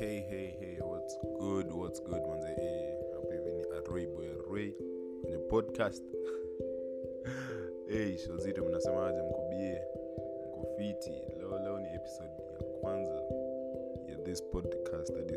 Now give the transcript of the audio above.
hey hey hey what's good what's good manze? Eh, hey, hapo hivi ni aroi boy aroi kwenye podcast. Eh, hey shozito mnasemaje? Mkobie mkofiti leo leo ni episode ya kwanza ya this podcast. Hadi